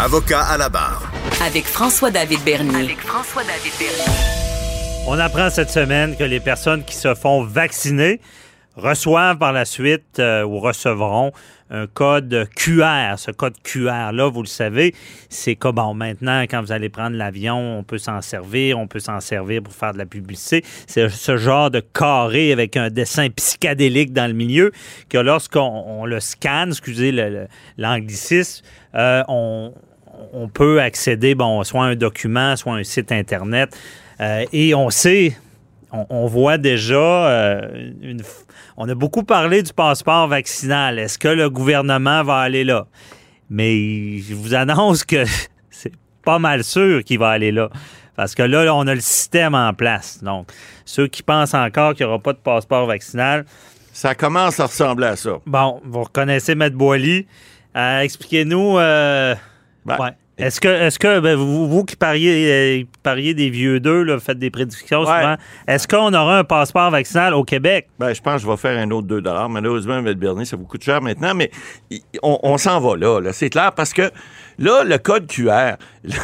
Avocat à la barre. Avec François-David Bernier. Avec François-David Bernier. On apprend cette semaine que les personnes qui se font vacciner reçoivent par la suite euh, ou recevront un code QR. Ce code QR-là, vous le savez, c'est comme bon, maintenant, quand vous allez prendre l'avion, on peut s'en servir, on peut s'en servir pour faire de la publicité. C'est ce genre de carré avec un dessin psychédélique dans le milieu que lorsqu'on on le scanne, excusez l'anglicisme, euh, on, on peut accéder, bon, soit à un document, soit à un site Internet. Euh, et on sait, on, on voit déjà euh, une, on a beaucoup parlé du passeport vaccinal. Est-ce que le gouvernement va aller là? Mais je vous annonce que c'est pas mal sûr qu'il va aller là. Parce que là, on a le système en place. Donc, ceux qui pensent encore qu'il n'y aura pas de passeport vaccinal. Ça commence à ressembler à ça. Bon, vous reconnaissez Maître Boily. Euh, Expliquez-nous. Ouais. Est-ce que, est-ce que ben, vous, vous qui pariez, euh, pariez des vieux deux, là, faites des prédictions Ouais. souvent, est-ce qu'on aura un passeport vaccinal au Québec? Ben, je pense que je vais faire un autre 2 Malheureusement, M. Bernier, ça vous coûte cher maintenant, mais on, on s'en va là, là. c'est clair, parce que là, le code QR, le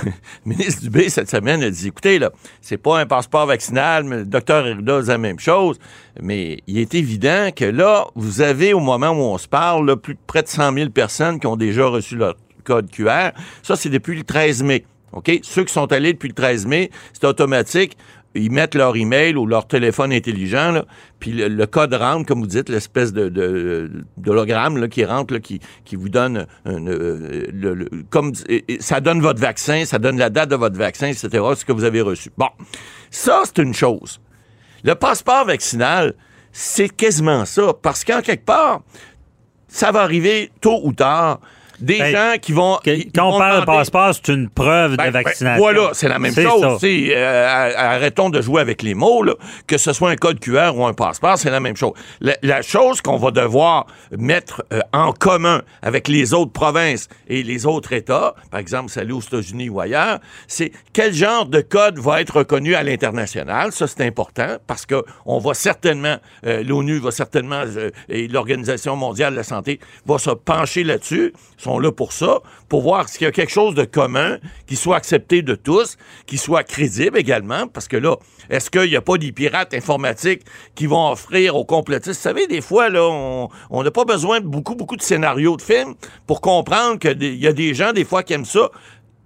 ministre Dubé, cette semaine, a dit, écoutez, là, c'est pas un passeport vaccinal, mais le docteur Arruda dit la même chose, mais il est évident que là, vous avez, au moment où on se parle, là, plus de près de 100 000 personnes qui ont déjà reçu leur code QR. Ça, c'est depuis le 13 mai. OK? Ceux qui sont allés depuis le 13 mai, c'est automatique. Ils mettent leur email ou leur téléphone intelligent, puis le, code rentre, comme vous dites, l'espèce de, de, d'hologramme qui rentre, qui, vous donne euh, ça donne votre vaccin, ça donne la date de votre vaccin, etc., ce que vous avez reçu. Bon, ça, c'est une chose. Le passeport vaccinal, c'est quasiment ça, parce qu'en quelque part, ça va arriver tôt ou tard. Des Ben, gens qui vont. Que- quand on parle de passeport, c'est une preuve ben, de ben, vaccination. voilà, c'est la même chose. euh, arrêtons de jouer avec les mots. là. Que ce soit un code QR ou un passeport, c'est la même chose. La, la chose qu'on va devoir mettre euh, en commun avec les autres provinces et les autres États, par exemple, celle aux États-Unis ou ailleurs, c'est quel genre de code va être reconnu à l'international? Ça, c'est important parce que on va certainement, euh, l'ONU va certainement, et l'Organisation mondiale de la santé va se pencher là-dessus. Sont là pour ça, pour voir s'il y a quelque chose de commun qui soit accepté de tous, qui soit crédible également, parce que là, est-ce qu'il n'y a pas des pirates informatiques qui vont offrir aux complotistes? Vous savez, des fois, là, on n'a pas besoin de beaucoup, beaucoup de scénarios de films pour comprendre qu'il y a des gens, des fois, qui aiment ça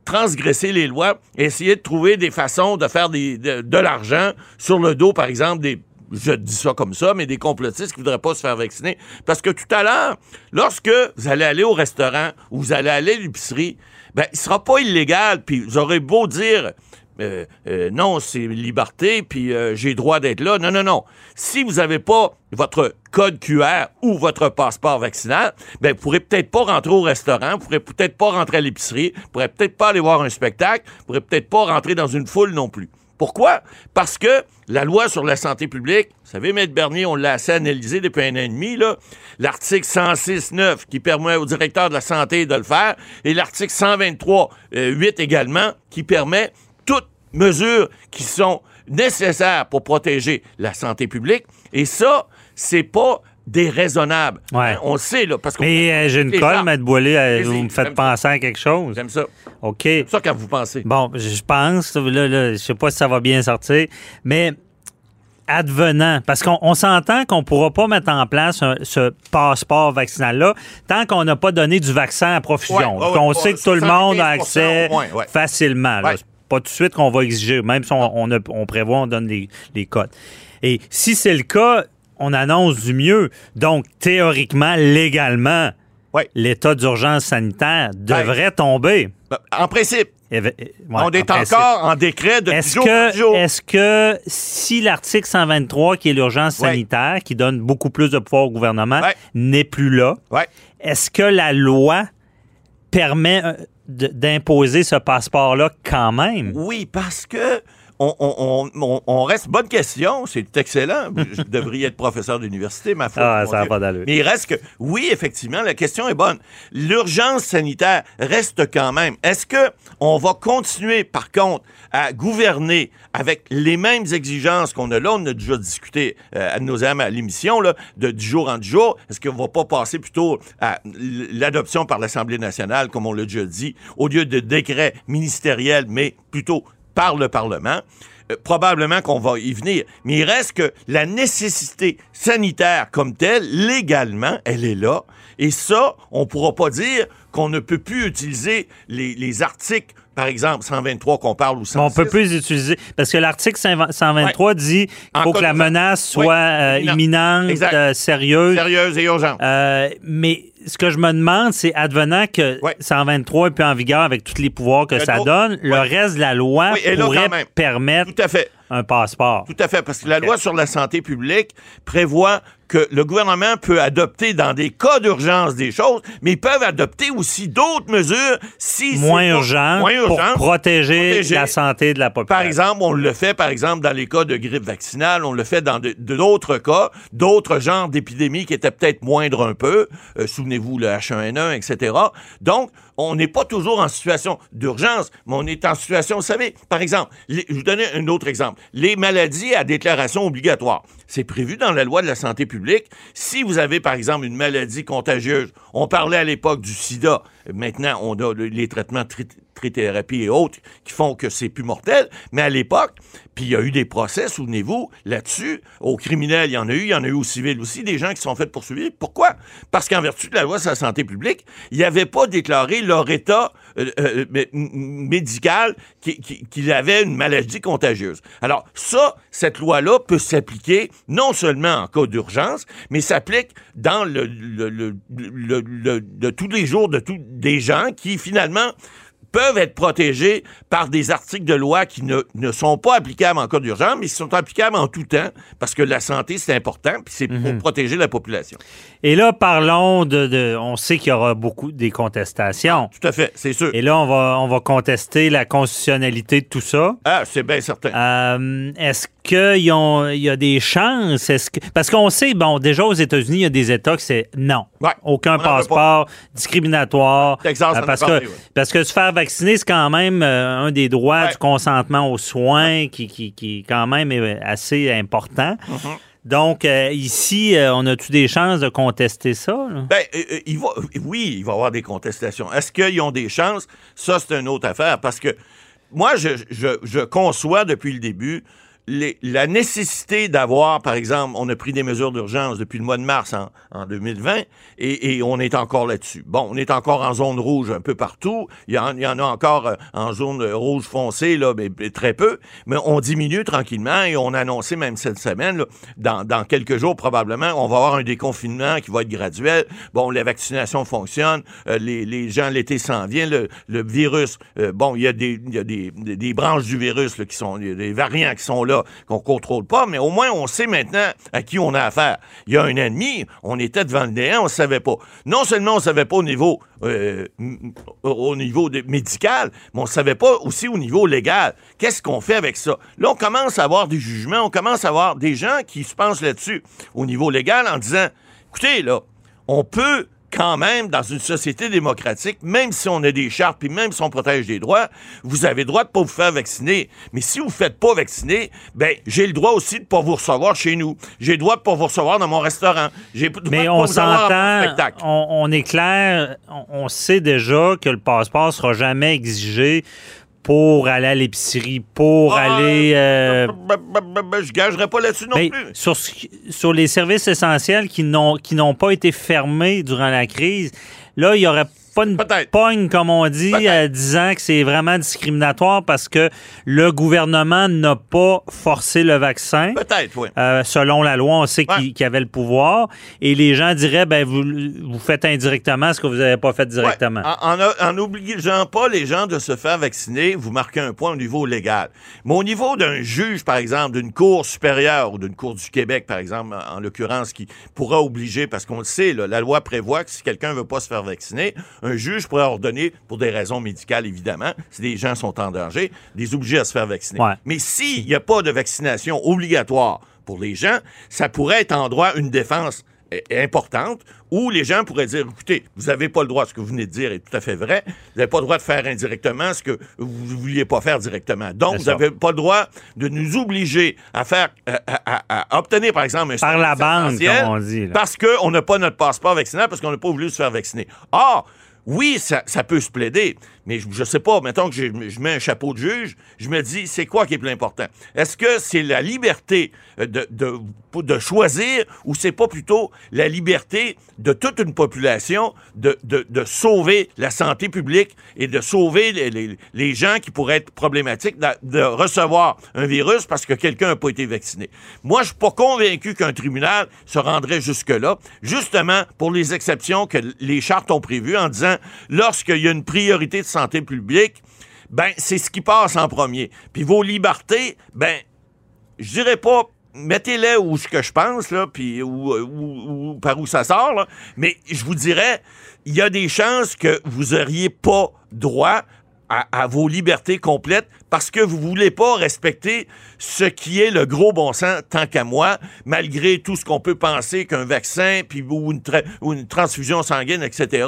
transgresser les lois, essayer de trouver des façons de faire de l'argent sur le dos, par exemple, des je dis ça comme ça, mais des complotistes qui voudraient pas se faire vacciner. Parce que tout à l'heure, lorsque vous allez aller au restaurant ou vous allez aller à l'épicerie, ben, il sera pas illégal, puis vous aurez beau dire euh, euh, non, c'est liberté, puis euh, j'ai droit d'être là. Non, non, non. Si vous n'avez pas votre code QR ou votre passeport vaccinal, ben, vous pourrez peut-être pas rentrer au restaurant, vous pourrez peut-être pas rentrer à l'épicerie, vous pourrez peut-être pas aller voir un spectacle, vous pourrez peut-être pas rentrer dans une foule non plus. Pourquoi? Parce que la loi sur la santé publique, vous savez, Maître Bernier, on l'a assez analysé depuis un an et demi, là. L'article 106.9 qui permet au directeur de la santé de le faire et l'article 123.8 également qui permet toutes mesures qui sont nécessaires pour protéger la santé publique. Et ça, c'est pas déraisonnable. Ouais. On le sait, là, parce que... Mais euh, j'ai une colle, Maître Boilé, vous me faites penser à quelque chose. J'aime ça. OK. C'est ça quand vous pensez. Bon, je pense, là, là, je sais pas si ça va bien sortir, mais advenant, parce qu'on on s'entend qu'on pourra pas mettre en place un- ce passeport vaccinal-là tant qu'on n'a pas donné du vaccin à profusion. Ouais, ouais, sait que tout le 75% monde a accès facilement. là. Pas tout de suite qu'on va exiger, même si on, on, a- on prévoit, on donne les, les codes. Et si c'est le cas, on annonce du mieux. Donc, théoriquement, légalement, Ouais. l'état d'urgence sanitaire devrait tomber. Ben, En principe, Eh ben, eh, ouais, on est en encore en décret de Est-ce que, est-ce que si l'article 123, qui est l'urgence sanitaire, qui donne beaucoup plus de pouvoir au gouvernement, n'est plus là, est-ce que la loi permet euh, d'imposer ce passeport-là quand même? Oui, parce que on, on- on- on reste. Bonne question, c'est excellent. Je devrais être professeur d'université, ma foi. Ah, ça pas d'allure. Mais il reste que, oui, effectivement, la question est bonne. L'urgence sanitaire reste quand même. Est-ce que on va continuer, par contre, à gouverner avec les mêmes exigences qu'on a là? On a déjà discuté euh, à nos âmes à l'émission, là, de du jour en jour. Est-ce qu'on va pas passer plutôt à l'adoption par l'Assemblée nationale, comme on l'a déjà dit, au lieu de décrets ministériels, mais plutôt par le Parlement? Euh, probablement qu'on va y venir. Mais il reste que la nécessité sanitaire comme telle, légalement, elle est là. Et ça, on pourra pas dire qu'on ne peut plus utiliser les, les articles, par exemple, 123 qu'on parle ou Mais 106. on peut plus utiliser. Parce que l'article 123 dit qu'il faut que la menace soit euh, imminente. euh, sérieuse. Sérieuse et urgente. Mais ce que je me demande, c'est advenant que Ouais. 123 est plus en vigueur avec tous les pouvoirs que Le ça donne, le reste de la loi Oui, là, pourrait permettre Tout à fait. un passeport. Tout à fait, parce que la loi sur la santé publique prévoit que le gouvernement peut adopter dans des cas d'urgence des choses, mais ils peuvent adopter aussi d'autres mesures si c'est moins urgent moins pour urgent. protéger, protéger. la santé de la population. Par exemple, on le fait, par exemple, dans les cas de grippe vaccinale, on le fait dans d'autres cas, d'autres genres d'épidémies qui étaient peut-être moindres un peu. Euh, Souvenez-vous, le H1N1, etc. Donc, on n'est pas toujours en situation d'urgence, mais on est en situation, vous savez, par exemple, je vous donne un autre exemple. Les maladies à déclaration obligatoire. C'est prévu dans la loi de la santé publique. Si vous avez, par exemple, une maladie contagieuse, on parlait à l'époque du sida, maintenant on a le- les traitements trithérapie et autres qui font que c'est plus mortel, mais à l'époque, puis il y a eu des procès, souvenez-vous, là-dessus, aux criminels, il y en a eu, il y en a eu aux civils aussi, des gens qui sont fait poursuivre. Pourquoi? Parce qu'en vertu de la loi sur la santé publique, ils n'avaient pas déclaré leur état euh, euh, m- médical qui- qui- qu'il avait une maladie contagieuse. Alors ça, cette loi-là peut s'appliquer non seulement en cas d'urgence, mais s'applique dans le, le- le- de tous les jours de des gens qui finalement peuvent être protégés par des articles de loi qui ne, ne sont pas applicables en cas d'urgence, mais qui sont applicables en tout temps, parce que la santé, c'est important, puis c'est pour protéger la population. Et là, parlons de, de- On sait qu'il y aura beaucoup des contestations. Tout à fait, c'est sûr. Et là, on va, on va contester la constitutionnalité de tout ça. Ah, c'est bien certain. Euh, Est-ce qu'il y, a- il y a des chances? Est-ce que, parce qu'on sait, bon, déjà aux États-Unis, il y a des États que c'est non. Ouais. Aucun On passeport, discriminatoire. Texas, Euh, parce, que, parce que se faire vacciner, c'est quand même euh, un des droits Ouais. du consentement aux soins qui, qui, qui, quand même, est assez important. Mm-hmm. Donc, euh, ici, euh, on a-tu des chances de contester ça? là? Ben, euh, euh, il va, oui, il va y avoir des contestations. Est-ce qu'ils ont des chances? Ça, c'est une autre affaire. Parce que moi, je, je- je conçois depuis le début la nécessité d'avoir, par exemple, on a pris des mesures d'urgence depuis le mois de mars en, en 2020 et, on est encore là-dessus. Bon, on est encore en zone rouge un peu partout. Il y en, a encore euh, en zone rouge foncée, là, mais, mais très peu. Mais on diminue tranquillement et on a annoncé même cette semaine, là, dans, quelques jours probablement, on va avoir un déconfinement qui va être graduel. Bon, la vaccination fonctionne, euh, les, gens, l'été s'en vient, le, le virus, euh, bon, il y a des, branches du virus qui sont, il y a des variants qui sont là, qu'on contrôle pas, mais au moins on sait maintenant à qui on a affaire. Il y a un ennemi, on était devant le néant, on ne savait pas. Non seulement on ne savait pas au niveau, euh, au niveau médical, mais on ne savait pas aussi au niveau légal. Qu'est-ce qu'on fait avec ça? Là, on commence à avoir des jugements, on commence à avoir des gens qui se pensent là-dessus au niveau légal en disant, écoutez, là, on peut quand même, dans une société démocratique, même si on a des chartes, puis même si on protège des droits, vous avez le droit de pas vous faire vacciner. Mais si vous ne faites pas vacciner, ben j'ai le droit aussi de pas vous recevoir chez nous. J'ai le droit de pas vous recevoir dans mon restaurant. J'ai le droit de Mais pas on s'entend, on, on est clair, on, on sait déjà que le passeport sera jamais exigé pour aller à l'épicerie, pour Ah, aller... euh, ben, ben, ben, ben, je gagerai pas là-dessus non mais plus. sur, ce sur les services essentiels qui n'ont pas été fermés durant la crise, là, il y aurait pas une pogne, comme on dit, Peut-être. euh, disant que c'est vraiment discriminatoire parce que le gouvernement n'a pas forcé le vaccin. Peut-être, oui. Euh, selon la loi, on sait qu'il Ouais. qu'il avait le pouvoir. Et les gens diraient, ben, vous, vous faites indirectement ce que vous n'avez pas fait directement. Ouais. En, en, en obligeant pas les gens de se faire vacciner, vous marquez un point au niveau légal. Mais au niveau d'un juge, par exemple, d'une cour supérieure ou d'une cour du Québec, par exemple, en, en l'occurrence, qui pourra obliger, parce qu'on le sait, là, la loi prévoit que si quelqu'un veut pas se faire vacciner, un juge pourrait ordonner, pour des raisons médicales évidemment, si des gens sont en danger, les obliger à se faire vacciner. Ouais. Mais s'il n'y a pas de vaccination obligatoire pour les gens, ça pourrait être en droit une défense eh, importante où les gens pourraient dire écoutez, vous n'avez pas le droit, ce que vous venez de dire est tout à fait vrai, vous n'avez pas le droit de faire indirectement ce que vous ne vouliez pas faire directement. Donc, vous n'avez pas le droit de nous obliger à faire, à, à- à obtenir, par exemple, un Par la bande, comme on dit, là. Parce qu'on n'a pas notre passeport vaccinal, parce qu'on n'a pas voulu se faire vacciner. Or, oui, ça, peut se plaider, mais je, je sais pas, mettons que je, je mets un chapeau de juge, je me dis, c'est quoi qui est plus important? Est-ce que c'est la liberté euh, de, de, choisir ou c'est pas plutôt la liberté de toute une population de, sauver la santé publique et de sauver les, gens qui pourraient être problématiques de, de recevoir un virus parce que quelqu'un n'a pas été vacciné? Moi, je suis pas convaincu qu'un tribunal se rendrait jusque-là, justement pour les exceptions que les chartes ont prévues en disant lorsqu'il y a une priorité de santé publique, ben c'est ce qui passe en premier. Puis vos libertés, ben je dirais pas mettez-les où que je pense là puis où, par où ça sort là, mais je vous dirais il y a des chances que vous auriez pas droit à, vos libertés complètes parce que vous voulez pas respecter ce qui est le gros bon sens tant qu'à moi, malgré tout ce qu'on peut penser qu'un vaccin puis ou une, transfusion sanguine, etc.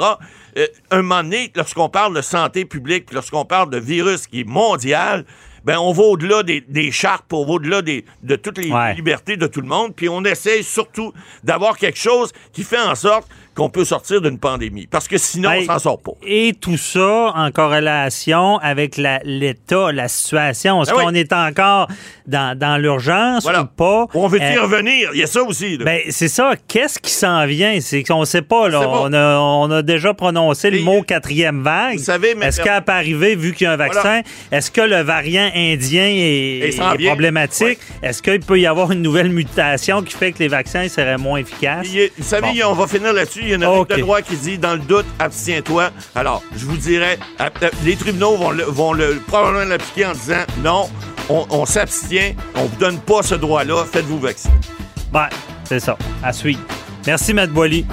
Euh, un moment donné, lorsqu'on parle de santé publique, lorsqu'on parle de virus qui est mondial, ben on va au-delà des, des chartes, on va au-delà des, de toutes les Ouais. libertés de tout le monde, puis on essaye surtout d'avoir quelque chose qui fait en sorte qu'on peut sortir d'une pandémie. Parce que sinon, Hey, on s'en sort pas. Et tout ça en corrélation avec l'état, la situation. Est-ce Ben oui. qu'on est encore dans, dans l'urgence Voilà. ou pas? On veut y Euh, revenir? Il y a ça aussi. là. Ben, c'est ça. Qu'est-ce qui s'en vient? C'est qu'on sait pas, là. On a, on a déjà prononcé le mot quatrième vague. vous savez, mais- Est-ce qu'elle peut arriver vu qu'il y a un vaccin? Est-ce que le variant indien est, problématique? Est-ce qu'il peut y avoir une nouvelle mutation qui fait que les vaccins seraient moins efficaces? A- vous savez, Bon. a- on va finir là-dessus. Il y a une règle de droit qui dit dans le doute, abstiens-toi. Alors, je vous dirais, à- à- les tribunaux vont, le, vont le- probablement l'appliquer en disant non, on, on s'abstient, on vous donne pas ce droit-là, faites-vous vacciner. Ben, c'est ça. À suivre. Merci, Matt Boily.